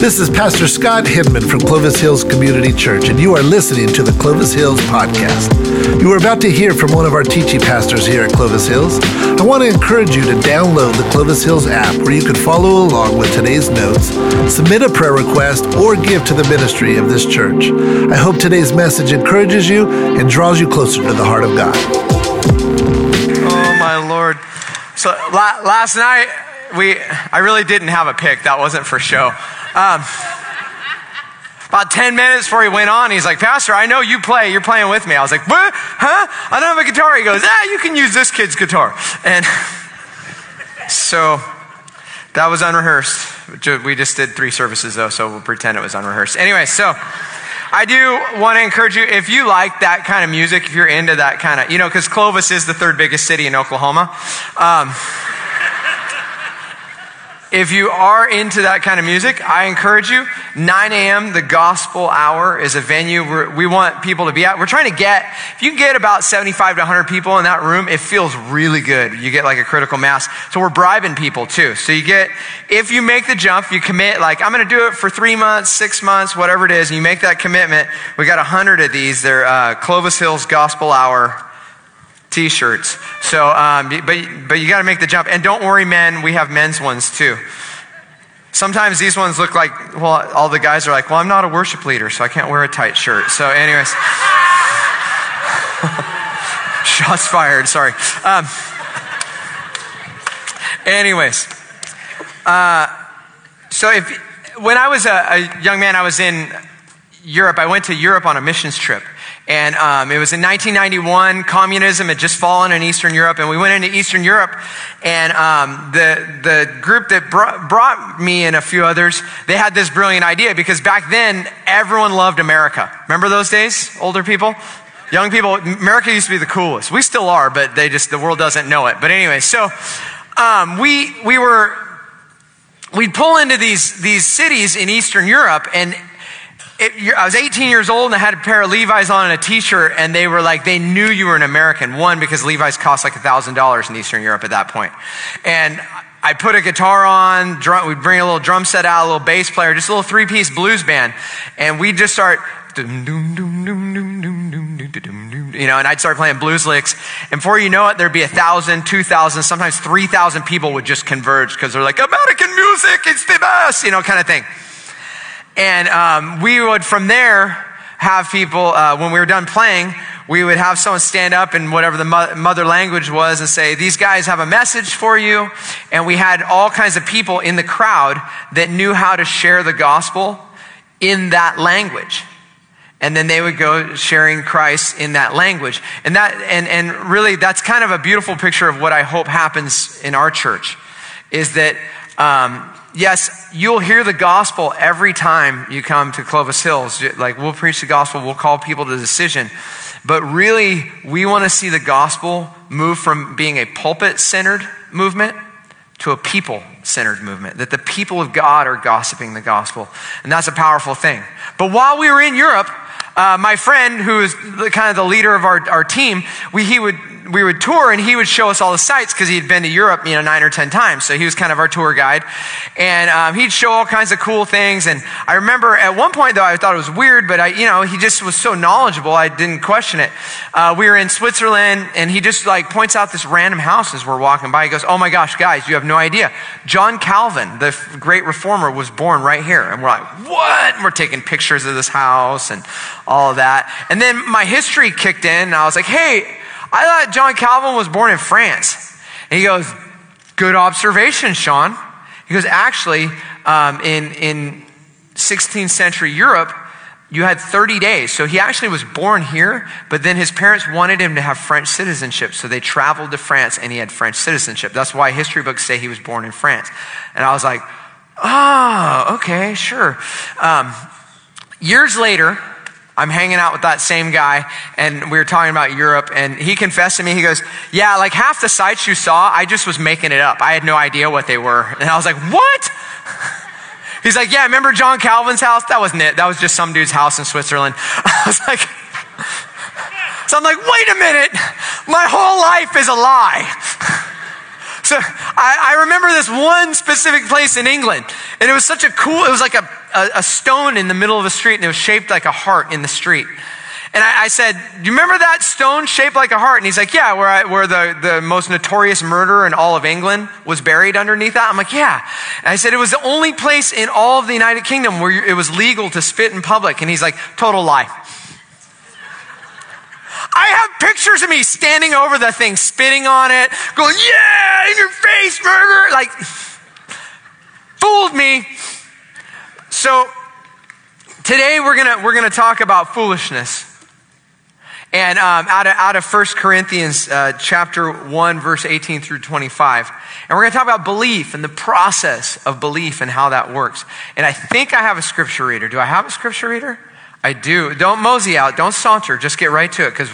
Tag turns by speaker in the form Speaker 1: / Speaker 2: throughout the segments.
Speaker 1: This is Pastor Scott Hinman from Clovis Hills Community Church, and you are listening to the Clovis Hills Podcast. You are about to hear from one of our teaching pastors here at Clovis Hills. I want to encourage you to download the Clovis Hills app where you can follow along with today's notes, submit a prayer request, or give to the ministry of this church. I hope today's message encourages you and draws you closer to the heart of God.
Speaker 2: Oh, my Lord. So la- last night, we, I really didn't have a pick. That wasn't for show. Um, about 10 minutes before he went on, he's like, Pastor, I know you play. You're playing with me. I was like, what? Huh? I don't have a guitar. He goes, ah, you can use this kid's guitar. And so that was unrehearsed. We just did three services, though, so we'll pretend it was unrehearsed. Anyway, so I do want to encourage you, if you like that kind of music, if you're into that kind of, you know, because Clovis is the third biggest city in Oklahoma. Um, if you are into that kind of music, I encourage you. 9 a.m., the gospel hour is a venue where we want people to be at. We're trying to get, if you can get about 75 to 100 people in that room, it feels really good. You get like a critical mass. So we're bribing people too. So you get, if you make the jump, you commit, like, I'm going to do it for three months, six months, whatever it is, and you make that commitment. We got 100 of these. They're uh, Clovis Hills Gospel Hour t-shirts. So, um, but, but you got to make the jump. And don't worry, men, we have men's ones too. Sometimes these ones look like, well, all the guys are like, well, I'm not a worship leader, so I can't wear a tight shirt. So, anyways. Shots fired, sorry. Um, anyways. Uh, so, if, when I was a, a young man, I was in Europe. I went to Europe on a missions trip. And um, it was in 1991. Communism had just fallen in Eastern Europe, and we went into Eastern Europe. And um, the the group that brought, brought me and a few others, they had this brilliant idea because back then everyone loved America. Remember those days, older people? Young people, America used to be the coolest. We still are, but they just the world doesn't know it. But anyway, so um, we we were we'd pull into these these cities in Eastern Europe, and it, I was 18 years old and I had a pair of Levi's on and a t-shirt and they were like, they knew you were an American. One, because Levi's cost like $1,000 in Eastern Europe at that point. And I put a guitar on, drum, we'd bring a little drum set out, a little bass player, just a little three-piece blues band. And we'd just start, you know, and I'd start playing blues licks. And before you know it, there'd be a thousand, two thousand, sometimes three thousand people would just converge because they're like, American music, it's the best, you know, kind of thing. And um, we would, from there, have people, uh, when we were done playing, we would have someone stand up in whatever the mother language was and say, These guys have a message for you. And we had all kinds of people in the crowd that knew how to share the gospel in that language. And then they would go sharing Christ in that language. And that, and, and really, that's kind of a beautiful picture of what I hope happens in our church is that, um, yes, you'll hear the gospel every time you come to Clovis Hills. Like, we'll preach the gospel, we'll call people to decision. But really, we want to see the gospel move from being a pulpit centered movement to a people centered movement. That the people of God are gossiping the gospel. And that's a powerful thing. But while we were in Europe, uh, my friend, who is kind of the leader of our, our team, we, he would we would tour and he would show us all the sites because he had been to Europe, you know, nine or 10 times. So he was kind of our tour guide. And um, he'd show all kinds of cool things. And I remember at one point, though, I thought it was weird, but I, you know, he just was so knowledgeable, I didn't question it. Uh, we were in Switzerland and he just like points out this random house as we're walking by. He goes, Oh my gosh, guys, you have no idea. John Calvin, the great reformer, was born right here. And we're like, What? And we're taking pictures of this house and all of that. And then my history kicked in and I was like, Hey, I thought John Calvin was born in France. And he goes, Good observation, Sean. He goes, Actually, um, in, in 16th century Europe, you had 30 days. So he actually was born here, but then his parents wanted him to have French citizenship. So they traveled to France and he had French citizenship. That's why history books say he was born in France. And I was like, oh, okay, sure. Um, years later, I'm hanging out with that same guy, and we were talking about Europe, and he confessed to me, he goes, Yeah, like half the sites you saw, I just was making it up. I had no idea what they were. And I was like, What? He's like, Yeah, remember John Calvin's house? That wasn't it. That was just some dude's house in Switzerland. I was like, So I'm like, Wait a minute. My whole life is a lie. So I, I remember this one specific place in England, and it was such a cool, it was like a a, a stone in the middle of the street and it was shaped like a heart in the street. And I, I, said, Do you remember that stone shaped like a heart? And he's like, Yeah, where, I, where the, the most notorious murderer in all of England was buried underneath that? I'm like, Yeah. And I said, It was the only place in all of the United Kingdom where it was legal to spit in public. And he's like, Total lie. I have pictures of me standing over the thing, spitting on it, going, Yeah, in your face, murderer. Like, fooled me. So, today we're gonna, we're gonna talk about foolishness. And um, out, of, out of 1 Corinthians uh, chapter 1, verse 18 through 25. And we're going to talk about belief and the process of belief and how that works. And I think I have a scripture reader. Do I have a scripture reader? I do. Don't mosey out. Don't saunter. Just get right to it because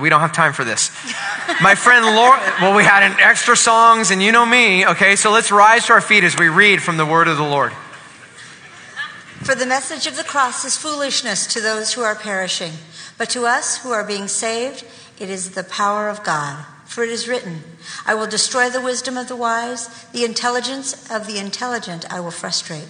Speaker 2: we don't have time for this. My friend Laura, well, we had an extra songs and you know me. Okay, so let's rise to our feet as we read from the word of the Lord.
Speaker 3: For the message of the cross is foolishness to those who are perishing but to us who are being saved, it is the power of God. For it is written, I will destroy the wisdom of the wise, the intelligence of the intelligent I will frustrate.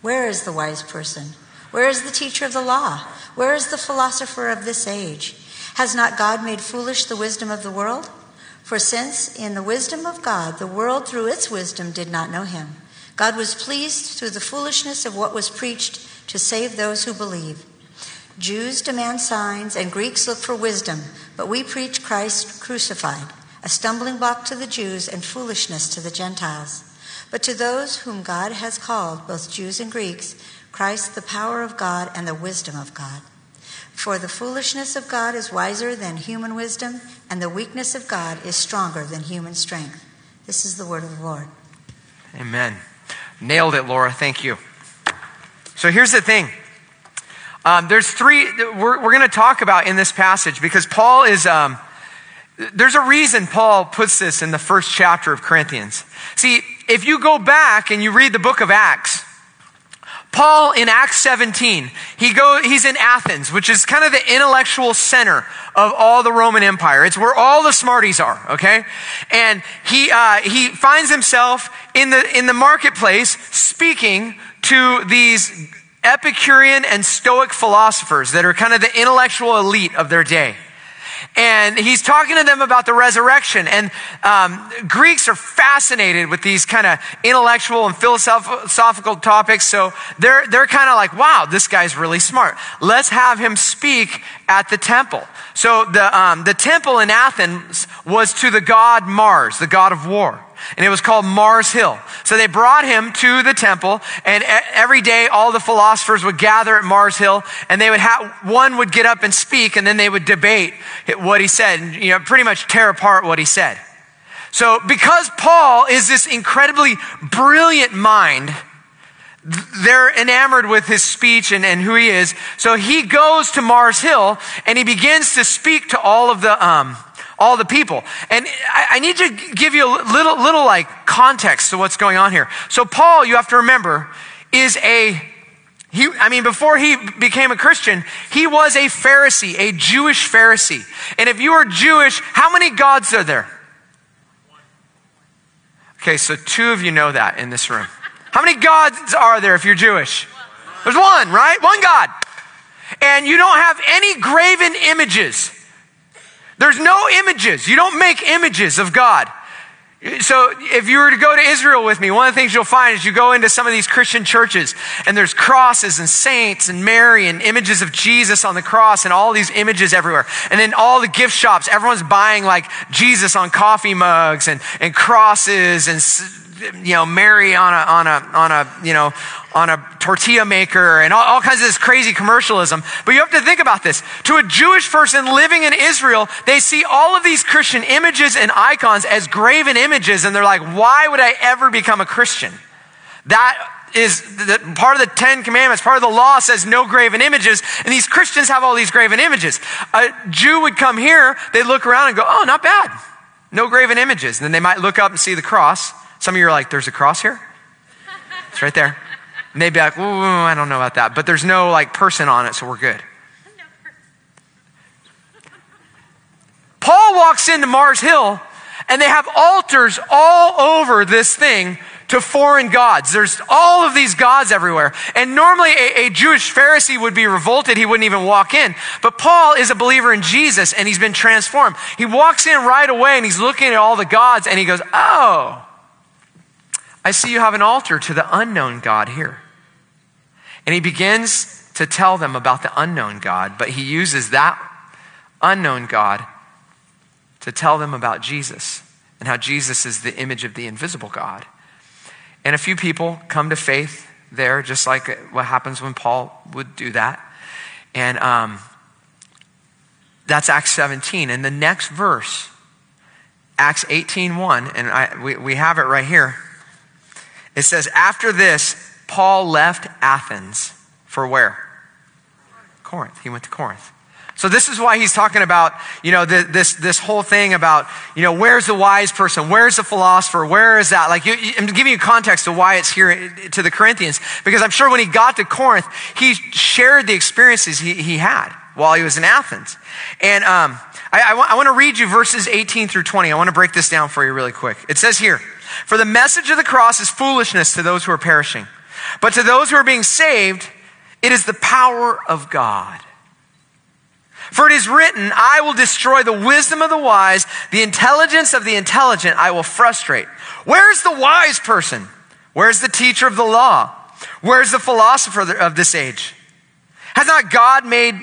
Speaker 3: Where is the wise person? Where is the teacher of the law? Where is the philosopher of this age? Has not God made foolish the wisdom of the world? For since in the wisdom of God the world through its wisdom did not know him, God was pleased through the foolishness of what was preached to save those who believe. Jews demand signs and Greeks look for wisdom, but we preach Christ crucified, a stumbling block to the Jews and foolishness to the Gentiles. But to those whom God has called, both Jews and Greeks, Christ the power of God and the wisdom of God. For the foolishness of God is wiser than human wisdom, and the weakness of God is stronger than human strength. This is the word of the Lord.
Speaker 2: Amen. Nailed it, Laura. Thank you. So here's the thing um, there's three we're, we're going to talk about in this passage because Paul is, um, there's a reason Paul puts this in the first chapter of Corinthians. See, if you go back and you read the book of Acts, Paul in Acts 17, he go, he's in Athens, which is kind of the intellectual center of all the Roman Empire. It's where all the smarties are, okay? And he, uh, he finds himself in the, in the marketplace speaking to these Epicurean and Stoic philosophers that are kind of the intellectual elite of their day. And he's talking to them about the resurrection. And um, Greeks are fascinated with these kind of intellectual and philosophical topics. So they're, they're kind of like, wow, this guy's really smart. Let's have him speak at the temple. So the, um, the temple in Athens was to the god Mars, the god of war and it was called Mars Hill. So they brought him to the temple, and every day all the philosophers would gather at Mars Hill, and they would have one would get up and speak, and then they would debate what he said, and you know, pretty much tear apart what he said. So because Paul is this incredibly brilliant mind, they're enamored with his speech and, and who he is. So he goes to Mars Hill and he begins to speak to all of the um, all the people. And I, I need to give you a little, little like context to what's going on here. So Paul, you have to remember, is a he, I mean, before he became a Christian, he was a Pharisee, a Jewish Pharisee. And if you are Jewish, how many gods are there? Okay, so two of you know that in this room. How many gods are there if you're Jewish? There's one, right? One God. And you don't have any graven images. There's no images. You don't make images of God. So if you were to go to Israel with me, one of the things you'll find is you go into some of these Christian churches and there's crosses and saints and Mary and images of Jesus on the cross and all these images everywhere. And then all the gift shops, everyone's buying like Jesus on coffee mugs and, and crosses and you know, Mary on a, on a, on a, you know, on a tortilla maker and all, all, kinds of this crazy commercialism. But you have to think about this. To a Jewish person living in Israel, they see all of these Christian images and icons as graven images, and they're like, why would I ever become a Christian? That is the, part of the Ten Commandments, part of the law says no graven images, and these Christians have all these graven images. A Jew would come here, they'd look around and go, oh, not bad. No graven images. And then they might look up and see the cross. Some of you are like, there's a cross here? It's right there. And they'd be like, ooh, I don't know about that. But there's no like person on it, so we're good. Paul walks into Mars Hill and they have altars all over this thing to foreign gods. There's all of these gods everywhere. And normally a, a, Jewish Pharisee would be revolted. He wouldn't even walk in. But Paul is a believer in Jesus and he's been transformed. He walks in right away and he's looking at all the gods and he goes, Oh, I see you have an altar to the unknown God here. And he begins to tell them about the unknown God, but he uses that unknown God to tell them about Jesus and how Jesus is the image of the invisible God. And a few people come to faith there, just like what happens when Paul would do that. And um, that's Acts 17. And the next verse, Acts 18.1, and I, we, we have it right here. It says, After this, Paul left Athens for where? Corinth. He went to Corinth. So this is why he's talking about, you know, this, this whole thing about, you know, where's the wise person? Where's the philosopher? Where is that? Like, you, I'm giving you context to why it's here to the Corinthians. Because I'm sure when he got to Corinth, he shared the experiences he, he had while he was in Athens. And um, I, I, I want to read you verses 18 through 20. I want to break this down for you really quick. It says here, For the message of the cross is foolishness to those who are perishing. But to those who are being saved, it is the power of God. For it is written, I will destroy the wisdom of the wise, the intelligence of the intelligent I will frustrate. Where's the wise person? Where's the teacher of the law? Where's the philosopher of this age? Has not God made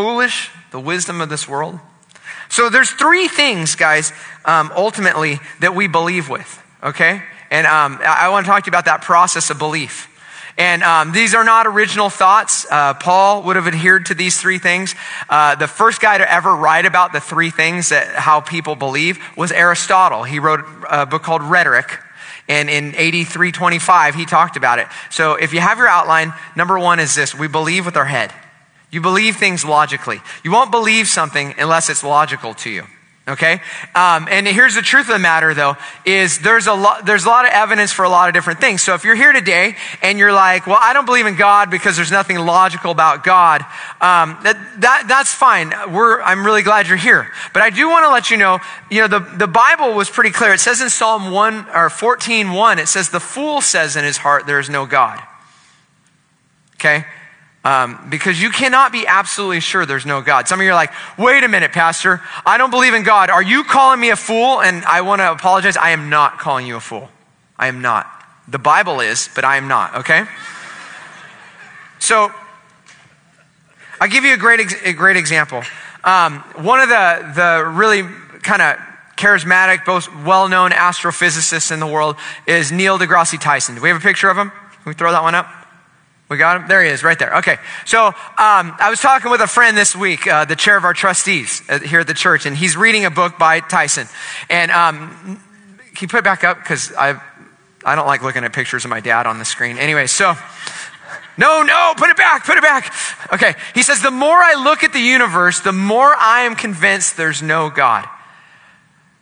Speaker 2: foolish the wisdom of this world? So there's three things, guys, um, ultimately that we believe with, okay? And um, I, want to talk to you about that process of belief. And um, these are not original thoughts. Uh, Paul would have adhered to these three things. Uh, the first guy to ever write about the three things that how people believe was Aristotle. He wrote a book called Rhetoric. And in 8325, he talked about it. So if you have your outline, number one is this we believe with our head. You believe things logically. You won't believe something unless it's logical to you. Okay? Um, and here's the truth of the matter, though, is there's a lot, there's a lot of evidence for a lot of different things. So if you're here today and you're like, well, I don't believe in God because there's nothing logical about God, um, that, that, that's fine. We're, I'm really glad you're here. But I do want to let you know, you know, the, the Bible was pretty clear. It says in Psalm 1, or 14, 1, it says, the fool says in his heart, there is no God. Okay? Um, because you cannot be absolutely sure there's no God. Some of you are like, wait a minute, Pastor, I don't believe in God. Are you calling me a fool? And I want to apologize. I am not calling you a fool. I am not. The Bible is, but I am not, okay? So, I'll give you a great, a great example. Um, one of the, the really kind of charismatic, most well known astrophysicists in the world is Neil deGrasse Tyson. Do we have a picture of him? Can we throw that one up? We got him? There he is, right there. Okay. So um, I was talking with a friend this week, uh, the chair of our trustees uh, here at the church, and he's reading a book by Tyson. And um, can you put it back up? Because I, I don't like looking at pictures of my dad on the screen. Anyway, so. No, no, put it back, put it back. Okay. He says, the more I look at the universe, the more I am convinced there's no God.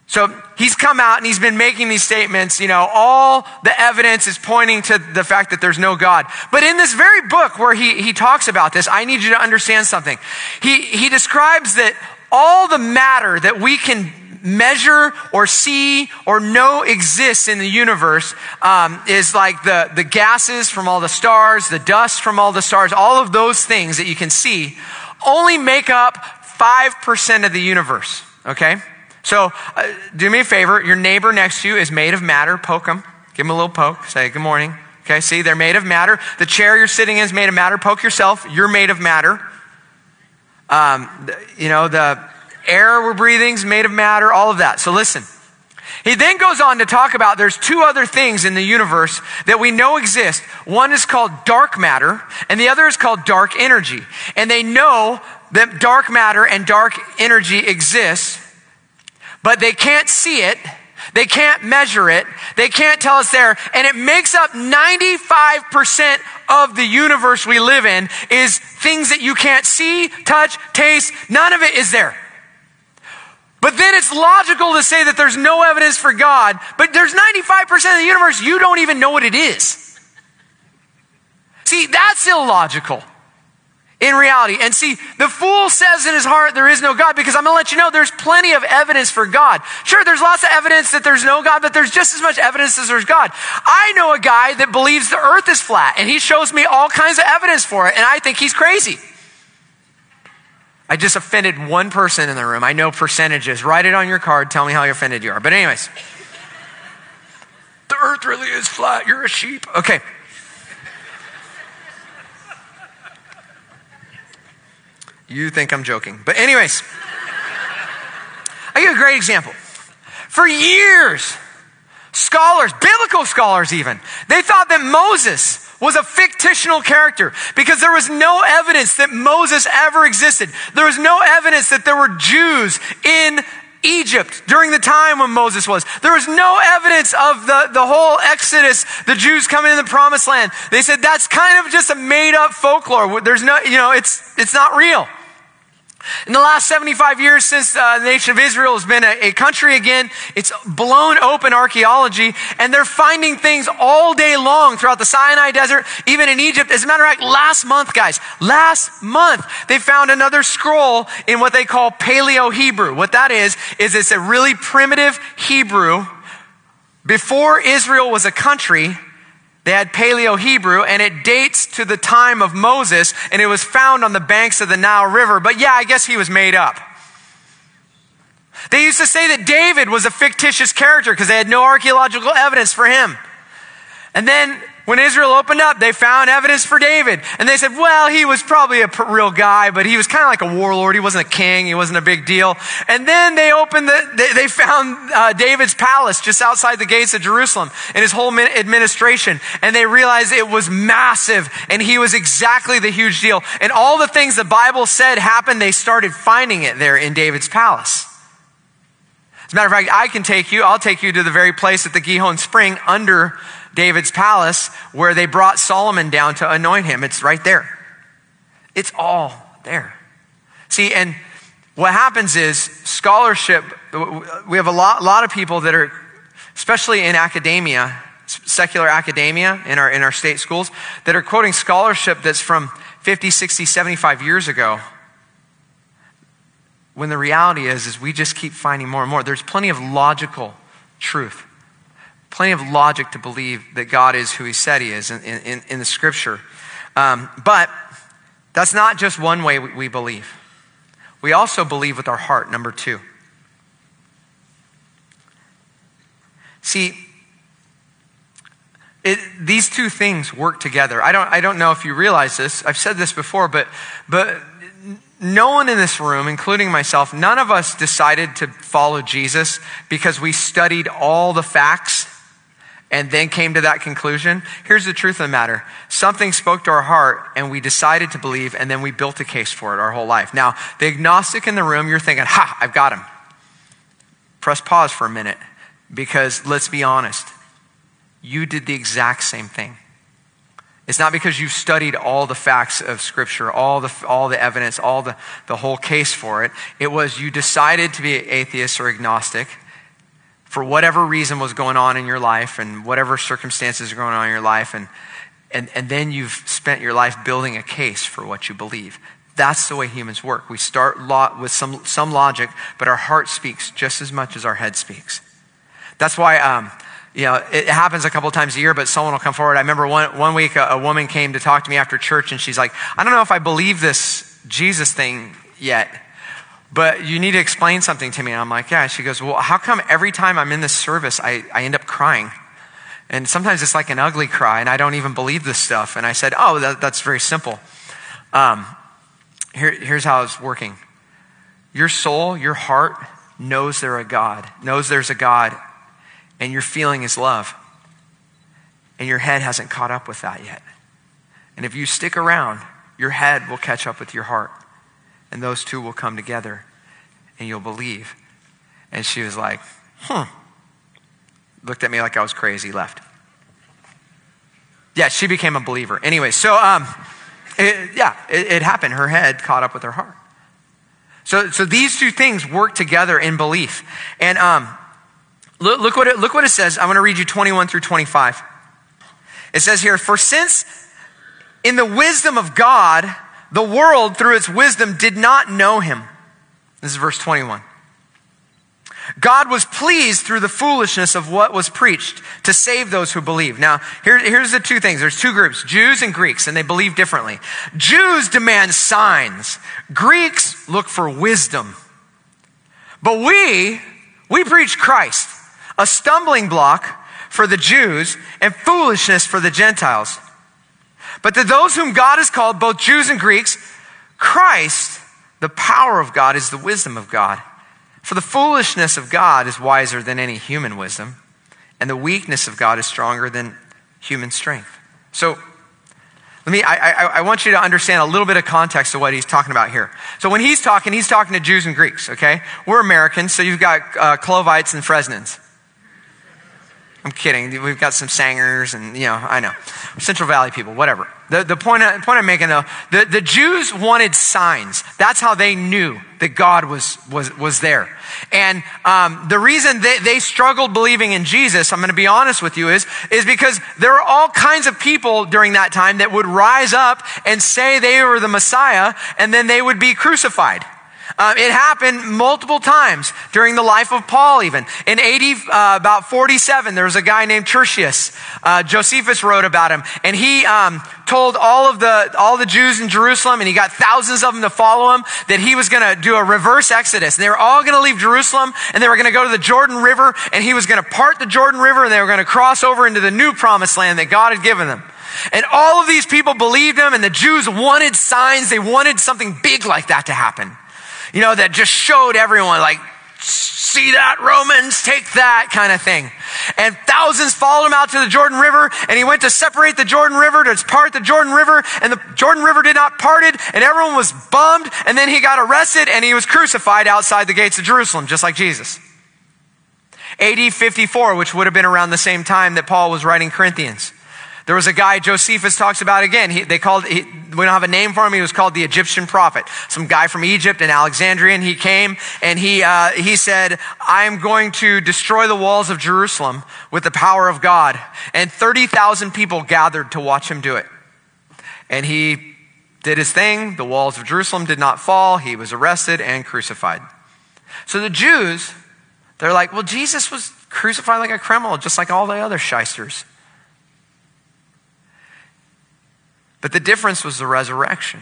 Speaker 2: So he's come out and he's been making these statements, you know, all the evidence is pointing to the fact that there's no God. But in this very book where he, he talks about this, I need you to understand something. He, he describes that all the matter that we can measure or see or know exists in the universe um, is like the, the gases from all the stars, the dust from all the stars, all of those things that you can see only make up 5% of the universe, okay? So, uh, do me a favor. Your neighbor next to you is made of matter. Poke them. Give them a little poke. Say, good morning. Okay, see, they're made of matter. The chair you're sitting in is made of matter. Poke yourself. You're made of matter. Um, you know, the air we're breathing is made of matter, all of that. So, listen. He then goes on to talk about there's two other things in the universe that we know exist. One is called dark matter, and the other is called dark energy. And they know that dark matter and dark energy exist but they can't see it. They can't measure it. They can't tell us there. And it makes up 95% of the universe we live in is things that you can't see, touch, taste. None of it is there. But then it's logical to say that there's no evidence for God, but there's 95% of the universe you don't even know what it is. See, that's illogical. In reality. And see, the fool says in his heart, there is no God, because I'm going to let you know there's plenty of evidence for God. Sure, there's lots of evidence that there's no God, but there's just as much evidence as there's God. I know a guy that believes the earth is flat, and he shows me all kinds of evidence for it, and I think he's crazy. I just offended one person in the room. I know percentages. Write it on your card. Tell me how offended you are. But, anyways, the earth really is flat. You're a sheep. Okay. You think I'm joking. But, anyways, I give a great example. For years, scholars, biblical scholars even, they thought that Moses was a fictional character because there was no evidence that Moses ever existed. There was no evidence that there were Jews in Egypt during the time when Moses was. There was no evidence of the, the whole Exodus, the Jews coming in the promised land. They said that's kind of just a made up folklore. There's no, you know, it's, it's not real. In the last 75 years since uh, the nation of Israel has been a, a, country again, it's blown open archaeology, and they're finding things all day long throughout the Sinai Desert, even in Egypt. As a matter of fact, last month, guys, last month, they found another scroll in what they call Paleo Hebrew. What that is, is it's a really primitive Hebrew. Before Israel was a country, they had Paleo Hebrew, and it dates to the time of Moses, and it was found on the banks of the Nile River. But yeah, I guess he was made up. They used to say that David was a fictitious character because they had no archaeological evidence for him. And then when Israel opened up, they found evidence for David. And they said, well, he was probably a real guy, but he was kind of like a warlord. He wasn't a king. He wasn't a big deal. And then they opened the, they, they found uh, David's palace just outside the gates of Jerusalem and his whole administration. And they realized it was massive and he was exactly the huge deal. And all the things the Bible said happened, they started finding it there in David's palace. As a matter of fact, I can take you, I'll take you to the very place at the Gihon Spring under David's palace where they brought Solomon down to anoint him. It's right there. It's all there. See, and what happens is scholarship, we have a lot, lot of people that are, especially in academia, secular academia in our, in our state schools, that are quoting scholarship that's from 50, 60, 75 years ago. When the reality is, is we just keep finding more and more. There's plenty of logical truth plenty of logic to believe that God is who he said he is in, in, in the scripture. Um, but that's not just one way we, believe. We also believe with our heart, number two. See, it, these two things work together. I don't, I don't know if you realize this. I've said this before, but, but no one in this room, including myself, none of us decided to follow Jesus because we studied all the facts and then came to that conclusion, here's the truth of the matter. Something spoke to our heart and we decided to believe and then we built a case for it our whole life. Now, the agnostic in the room, you're thinking, ha, I've got him. Press pause for a minute because let's be honest. You did the exact same thing. It's not because you've studied all the facts of Scripture, all the, all the evidence, all the, the whole case for it. It was you decided to be atheist or agnostic for whatever reason was going on in your life and whatever circumstances are going on in your life, and, and, and then you've spent your life building a case for what you believe. That's the way humans work. We start with some, some logic, but our heart speaks just as much as our head speaks. That's why, um, you know, it happens a couple times a year, but someone will come forward. I remember one, one week a, a woman came to talk to me after church, and she's like, I don't know if I believe this Jesus thing yet but you need to explain something to me. And I'm like, yeah. She goes, well, how come every time I'm in this service, I, I end up crying? And sometimes it's like an ugly cry, and I don't even believe this stuff. And I said, oh, that, that's very simple. Um, here, here's how it's working your soul, your heart knows there's a God, knows there's a God, and your feeling is love. And your head hasn't caught up with that yet. And if you stick around, your head will catch up with your heart and those two will come together and you'll believe. And she was like, hmm. Looked at me like I was crazy, left. Yeah, she became a believer. Anyway, so um, it, yeah, it, it happened. Her head caught up with her heart. So, so these two things work together in belief. And um, look, look, what it, look what it says. I'm going to read you 21 through 25. It says here, For since in the wisdom of God, the world, through its wisdom, did not know him. This is verse 21. God was pleased through the foolishness of what was preached to save those who believe. Now, here, here's the two things. There's two groups, Jews and Greeks, and they believe differently. Jews demand signs. Greeks look for wisdom. But we, we preach Christ, a stumbling block for the Jews and foolishness for the Gentiles. But to those whom God has called, both Jews and Greeks, Christ, the power of God, is the wisdom of God. For the foolishness of God is wiser than any human wisdom, and the weakness of God is stronger than human strength. So, let me, I, I, I, want you to understand a little bit of context of what he's talking about here. So when he's talking, he's talking to Jews and Greeks, okay? We're Americans, so you've got uh, Clovites and Fresnans. I'm kidding. We've got some Sangers and, you know, I know. Central Valley people, whatever. The, the point, point I'm making though, the, the Jews wanted signs. That's how they knew that God was, was, was there. And um, the reason they, they struggled believing in Jesus, I'm going to be honest with you, is, is because there were all kinds of people during that time that would rise up and say they were the Messiah, and then they would be crucified. Uh, it happened multiple times during the life of Paul, even. In 80, uh, about 47, there was a guy named Tertius. Uh, Josephus wrote about him, and he um, told all of the all the Jews in Jerusalem, and he got thousands of them to follow him, that he was going to do a reverse exodus. And they were all going to leave Jerusalem, and they were going to go to the Jordan River, and he was going to part the Jordan River, and they were going to cross over into the new promised land that God had given them. And all of these people believed him, and the Jews wanted signs. They wanted something big like that to happen you know, that just showed everyone, like, see that, Romans, take that kind of thing. And thousands followed him out to the Jordan River, and he went to separate the Jordan River, to part the Jordan River, and the Jordan River did not parted, and everyone was bummed, and then he got arrested, and he was crucified outside the gates of Jerusalem, just like Jesus. AD 54, which would have been around the same time that Paul was writing Corinthians. There was a guy Josephus talks about again. He, they called, he, we don't have a name for him. He was called the Egyptian prophet. Some guy from Egypt and Alexandrian. He came and he, uh, he said, I am going to destroy the walls of Jerusalem with the power of God. And 30,000 people gathered to watch him do it. And he did his thing. The walls of Jerusalem did not fall. He was arrested and crucified. So the Jews, they're like, well, Jesus was crucified like a criminal, just like all the other shysters. But the difference was the resurrection.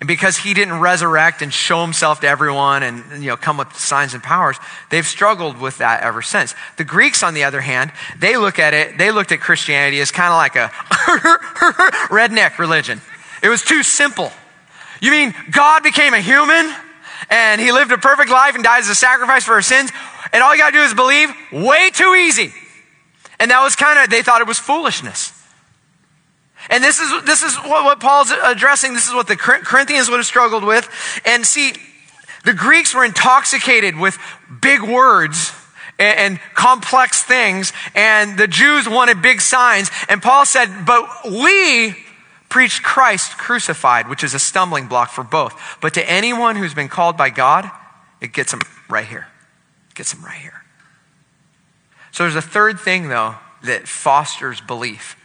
Speaker 2: And because he didn't resurrect and show himself to everyone and you know come with signs and powers, they've struggled with that ever since. The Greeks, on the other hand, they look at it, they looked at Christianity as kind of like a redneck religion. It was too simple. You mean God became a human and he lived a perfect life and died as a sacrifice for our sins, and all you gotta do is believe? Way too easy. And that was kind of, they thought it was foolishness. And this is, this is what, what Paul's addressing. This is what the Corinthians would have struggled with. And see, the Greeks were intoxicated with big words and, complex things, and the Jews wanted big signs. And Paul said, But we preach Christ crucified, which is a stumbling block for both. But to anyone who's been called by God, it gets them right here. It gets them right here. So there's a third thing, though, that fosters belief.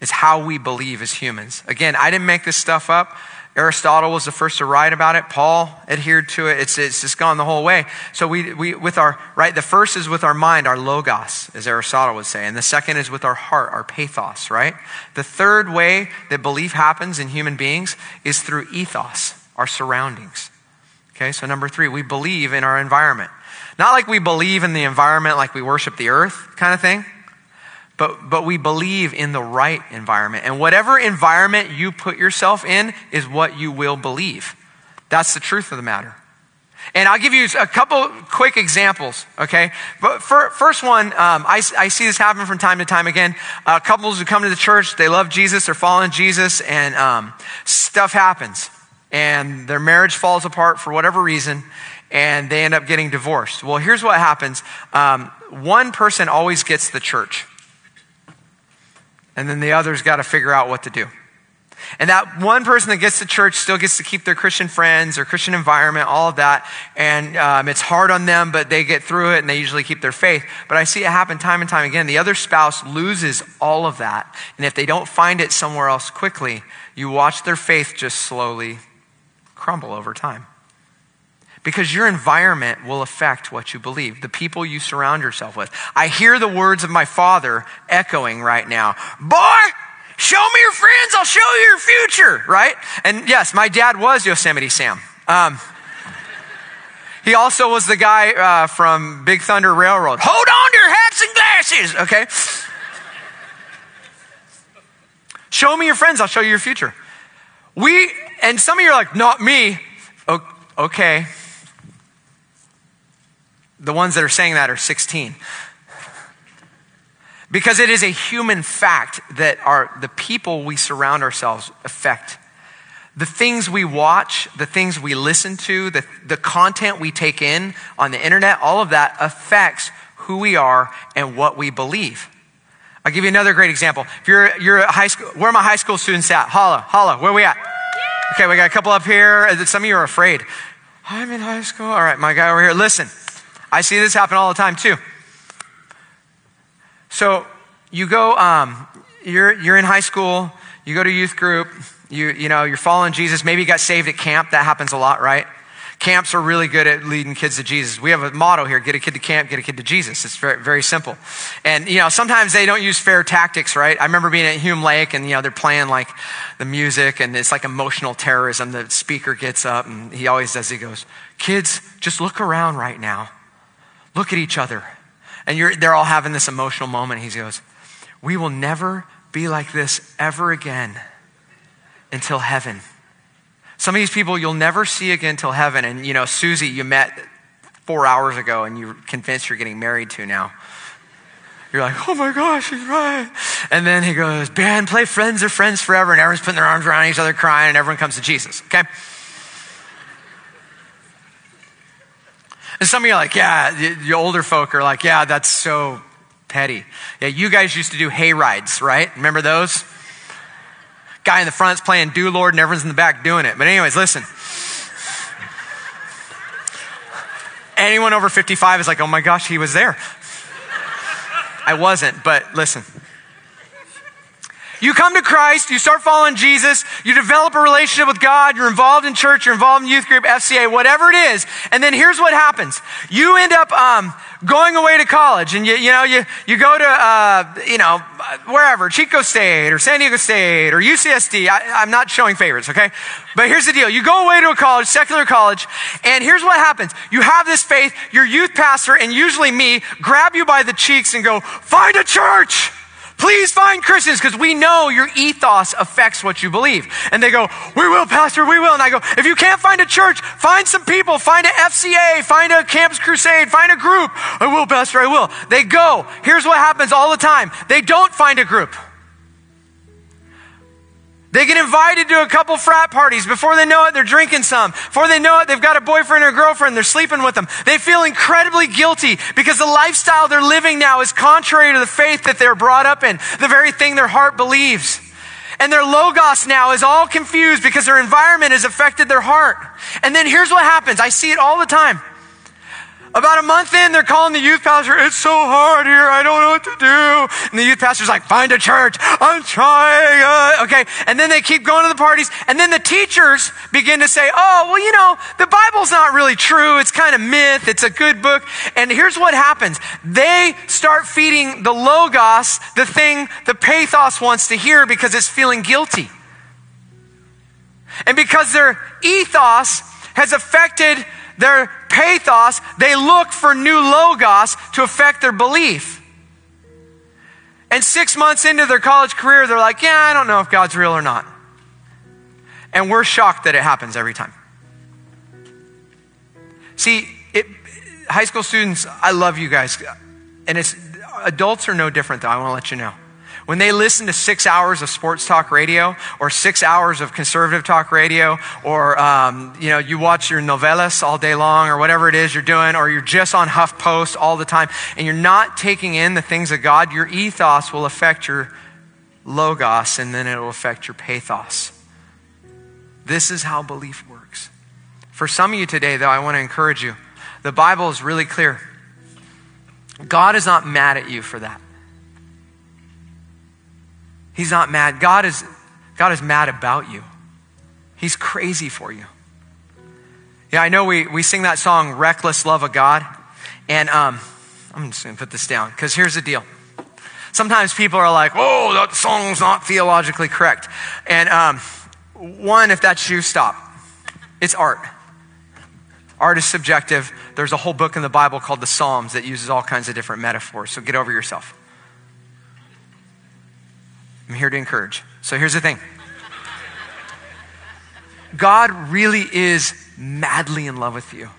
Speaker 2: It's how we believe as humans. Again, I didn't make this stuff up. Aristotle was the first to write about it. Paul adhered to it. It's, it's just gone the whole way. So we, we, with our, right, the first is with our mind, our logos, as Aristotle would say. And the second is with our heart, our pathos, right? The third way that belief happens in human beings is through ethos, our surroundings. Okay, so number three, we believe in our environment. Not like we believe in the environment like we worship the earth kind of thing but, but we believe in the right environment. And whatever environment you put yourself in is what you will believe. That's the truth of the matter. And I'll give you a couple quick examples, okay? But for, first one, um, I, I, see this happen from time to time again. Uh, couples who come to the church, they love Jesus, they're following Jesus, and um, stuff happens. And their marriage falls apart for whatever reason, and they end up getting divorced. Well, here's what happens um, one person always gets the church and then the others got to figure out what to do. And that one person that gets to church still gets to keep their Christian friends or Christian environment, all of that. And um, it's hard on them, but they get through it and they usually keep their faith. But I see it happen time and time again. The other spouse loses all of that. And if they don't find it somewhere else quickly, you watch their faith just slowly crumble over time. Because your environment will affect what you believe, the people you surround yourself with. I hear the words of my father echoing right now Boy, show me your friends, I'll show you your future, right? And yes, my dad was Yosemite Sam. Um, he also was the guy uh, from Big Thunder Railroad. Hold on to your hats and glasses, okay? show me your friends, I'll show you your future. We, and some of you are like, not me. Okay. The ones that are saying that are 16. Because it is a human fact that our, the people we surround ourselves affect. The things we watch, the things we listen to, the, the content we take in on the internet, all of that affects who we are and what we believe. I'll give you another great example. If you're, you're a high school, where are my high school students at? Holla, holla, where are we at? Okay, we got a couple up here. Some of you are afraid. I'm in high school. All right, my guy over here. Listen, I see this happen all the time too. So you go, um, you're, you're in high school, you go to youth group, you, you know, you're following Jesus. Maybe you got saved at camp. That happens a lot, right? Camps are really good at leading kids to Jesus. We have a motto here get a kid to camp, get a kid to Jesus. It's very, very simple. And, you know, sometimes they don't use fair tactics, right? I remember being at Hume Lake and, you know, they're playing like the music and it's like emotional terrorism. The speaker gets up and he always does, he goes, Kids, just look around right now. Look at each other. And they're all having this emotional moment. He goes, We will never be like this ever again until heaven. Some of these people you'll never see again till heaven. And, you know, Susie, you met four hours ago and you're convinced you're getting married to now. You're like, oh my gosh, he's right. And then he goes, Ben, play friends are friends forever. And everyone's putting their arms around each other crying and everyone comes to Jesus, okay? And some of you are like, yeah, the, older folk are like, yeah, that's so petty. Yeah, you guys used to do hay rides, right? Remember those? Guy in the front's playing Do Lord and everyone's in the back doing it. But, anyways, listen. Anyone over 55 is like, oh my gosh, he was there. I wasn't, but listen. You come to Christ, you start following Jesus, you develop a relationship with God, you're involved in church, you're involved in youth group, FCA, whatever it is. And then here's what happens. You end up um, going away to college and you, you know, you, you go to, uh, you know, wherever, Chico State or San Diego State or UCSD. I, I'm not showing favorites, okay? But here's the deal. You go away to a college, secular college, and here's what happens. You have this faith, your youth pastor, and usually me, grab you by the cheeks and go, find a church! Please find Christians because we know your ethos affects what you believe. And they go, We will, Pastor, we will. And I go, If you can't find a church, find some people, find an FCA, find a Campus Crusade, find a group. I will, Pastor, I will. They go. Here's what happens all the time they don't find a group. They get invited to a couple frat parties. Before they know it, they're drinking some. Before they know it, they've got a boyfriend or girlfriend. They're sleeping with them. They feel incredibly guilty because the lifestyle they're living now is contrary to the faith that they're brought up in, the very thing their heart believes. And their logos now is all confused because their environment has affected their heart. And then here's what happens. I see it all the time. About a month in, they're calling the youth pastor, it's so hard here, I don't know what to do. And the youth pastor's like, find a church, I'm trying. Uh, okay. And then they keep going to the parties. And then the teachers begin to say, oh, well, you know, the Bible's not really true. It's kind of myth. It's a good book. And here's what happens. They start feeding the Logos the thing the Pathos wants to hear because it's feeling guilty. And because their ethos has affected their pathos, they look for new logos to affect their belief. And six months into their college career, they're like, yeah, I don't know if God's real or not. And we're shocked that it happens every time. See, it, high school students, I love you guys. And it's, adults are no different, though. I want to let you know. When they listen to six hours of sports talk radio or six hours of conservative talk radio or, um, you know, you watch your novelas all day long or whatever it is you're doing or you're just on HuffPost all the time and you're not taking in the things of God, your ethos will affect your logos, and then it'll affect your pathos. This is how belief works. For some of you today, though, I want to encourage you. The Bible is really clear. God is not mad at you for that. He's not mad. God is, God is mad about you. He's crazy for you. Yeah, I know we, we sing that song, Reckless Love of God. And um, I'm just going to put this down because here's the deal. Sometimes people are like, oh, that song's not theologically correct. And um, one, if that's you, stop. It's art. Art is subjective. There's a whole book in the Bible called the Psalms that uses all kinds of different metaphors. So get over yourself. I'm here to encourage. So here's the thing God really is madly in love with you.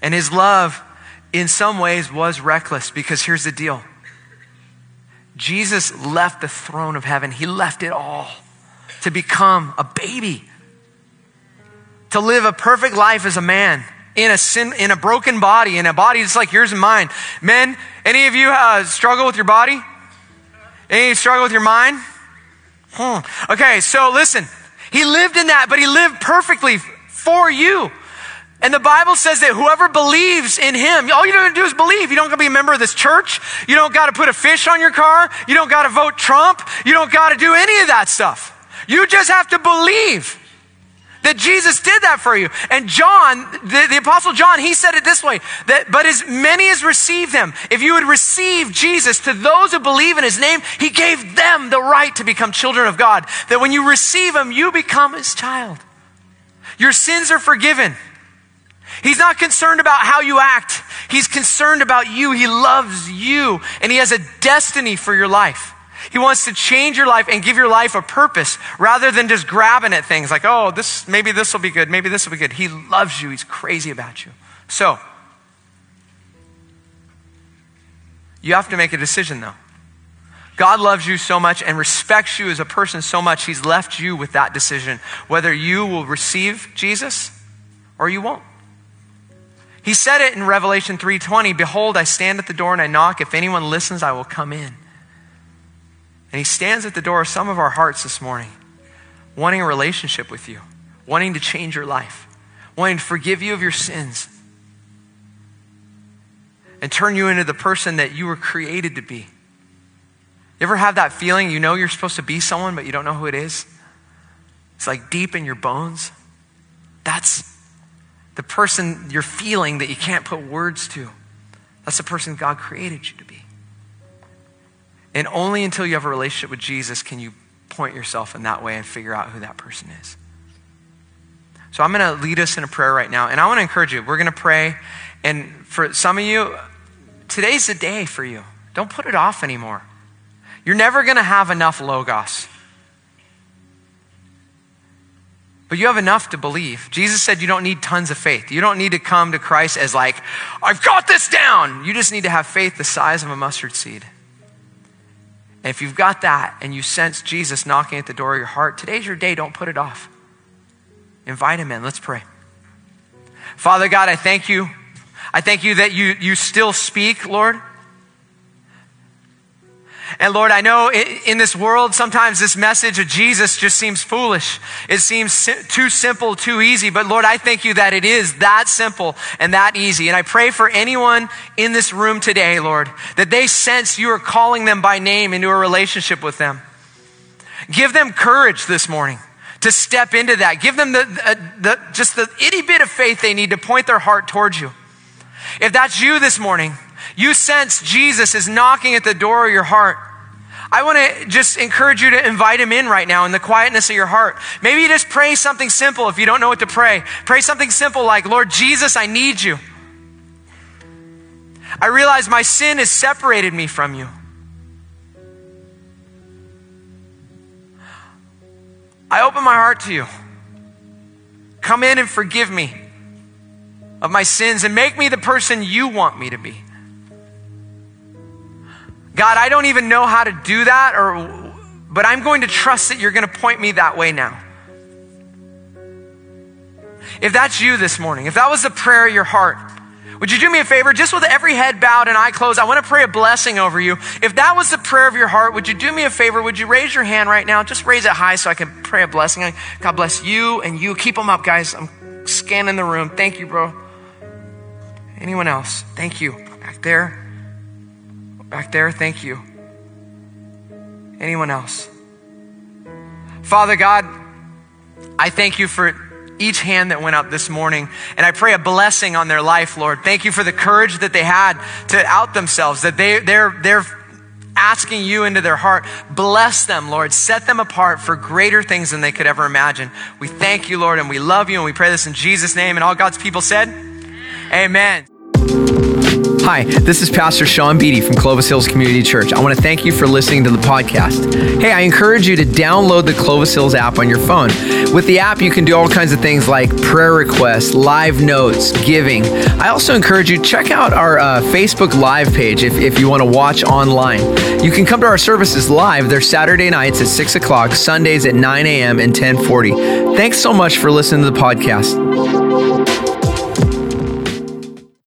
Speaker 2: And his love, in some ways, was reckless because here's the deal Jesus left the throne of heaven, he left it all to become a baby, to live a perfect life as a man in a sin, in a broken body, in a body just like yours and mine. Men, any of you uh, struggle with your body? Any struggle with your mind? Okay, so listen. He lived in that, but he lived perfectly for you. And the Bible says that whoever believes in him, all you to do is believe. You don't got to be a member of this church. You don't got to put a fish on your car. You don't got to vote Trump. You don't got to do any of that stuff. You just have to believe that Jesus did that for you. And John, the, the, apostle John, he said it this way, that, but as many as receive him, if you would receive Jesus to those who believe in his name, he gave them the right to become children of God. That when you receive him, you become his child. Your sins are forgiven. He's not concerned about how you act. He's concerned about you. He loves you and he has a destiny for your life. He wants to change your life and give your life a purpose rather than just grabbing at things like, oh, this, maybe this will be good. Maybe this will be good. He loves you. He's crazy about you. So, you have to make a decision though. God loves you so much and respects you as a person so much, He's left you with that decision whether you will receive Jesus or you won't. He said it in Revelation 3:20, "Behold, I stand at the door and I knock. If anyone listens, I will come in." And he stands at the door of some of our hearts this morning, wanting a relationship with you, wanting to change your life, wanting to forgive you of your sins, and turn you into the person that you were created to be. You ever have that feeling you know you're supposed to be someone, but you don't know who it is? It's like deep in your bones. That's the person you're feeling that you can't put words to. That's the person God created you to be. And only until you have a relationship with Jesus can you point yourself in that way and figure out who that person is. So I'm going to lead us in a prayer right now. And I want to encourage you. We're going to pray. And for some of you, today's the day for you. Don't put it off anymore. You're never going to have enough logos. But you have enough to believe. Jesus said you don't need tons of faith. You don't need to come to Christ as like, I've got this down. You just need to have faith the size of a mustard seed. And if you've got that and you sense Jesus knocking at the door of your heart, today's your day. Don't put it off. Invite him in. Let's pray. Father God, I thank you. I thank you that you, you still speak, Lord. And Lord, I know in this world, sometimes this message of Jesus just seems foolish. It seems too simple, too easy. But Lord, I thank you that it is that simple and that easy. And I pray for anyone in this room today, Lord, that they sense you are calling them by name into a relationship with them. Give them courage this morning to step into that. Give them the, the, uh, the just the itty bit of faith they need to point their heart towards you. If that's you this morning, you sense Jesus is knocking at the door of your heart. I want to just encourage you to invite him in right now in the quietness of your heart. Maybe just pray something simple if you don't know what to pray. Pray something simple like, Lord Jesus, I need you. I realize my sin has separated me from you. I open my heart to you. Come in and forgive me of my sins and make me the person you want me to be. God, I don't even know how to do that, or, but I'm going to trust that you're going to point me that way now. If that's you this morning, if that was the prayer of your heart, Would you do me a favor, just with every head bowed and eye closed? I want to pray a blessing over you. If that was the prayer of your heart, would you do me a favor? Would you raise your hand right now? Just raise it high so I can pray a blessing. God bless you and you. Keep them up, guys. I'm scanning the room. Thank you, bro. Anyone else? Thank you. Back there. Back there. Thank you. Anyone else? Father God, I thank you for each hand that went up this morning. And I pray a blessing on their life, Lord. Thank you for the courage that they had to out themselves, that they, they're, they're asking you into their heart. Bless them, Lord. Set them apart for greater things than they could ever imagine. We thank you, Lord, and we love you, and we pray this in Jesus' name. And all God's people said, Amen. Hi, this is Pastor Sean Beatty from Clovis Hills Community Church. I want to thank you for listening to the podcast. Hey, I encourage you to download the Clovis Hills app on your phone. With the app, you can do all kinds of things like prayer requests, live notes, giving. I also encourage you to check out our uh, Facebook Live page if, if you want to watch online. You can come to our services live. They're Saturday nights at 6 o'clock, Sundays at 9 a.m. and 1040. Thanks so much for listening to the podcast.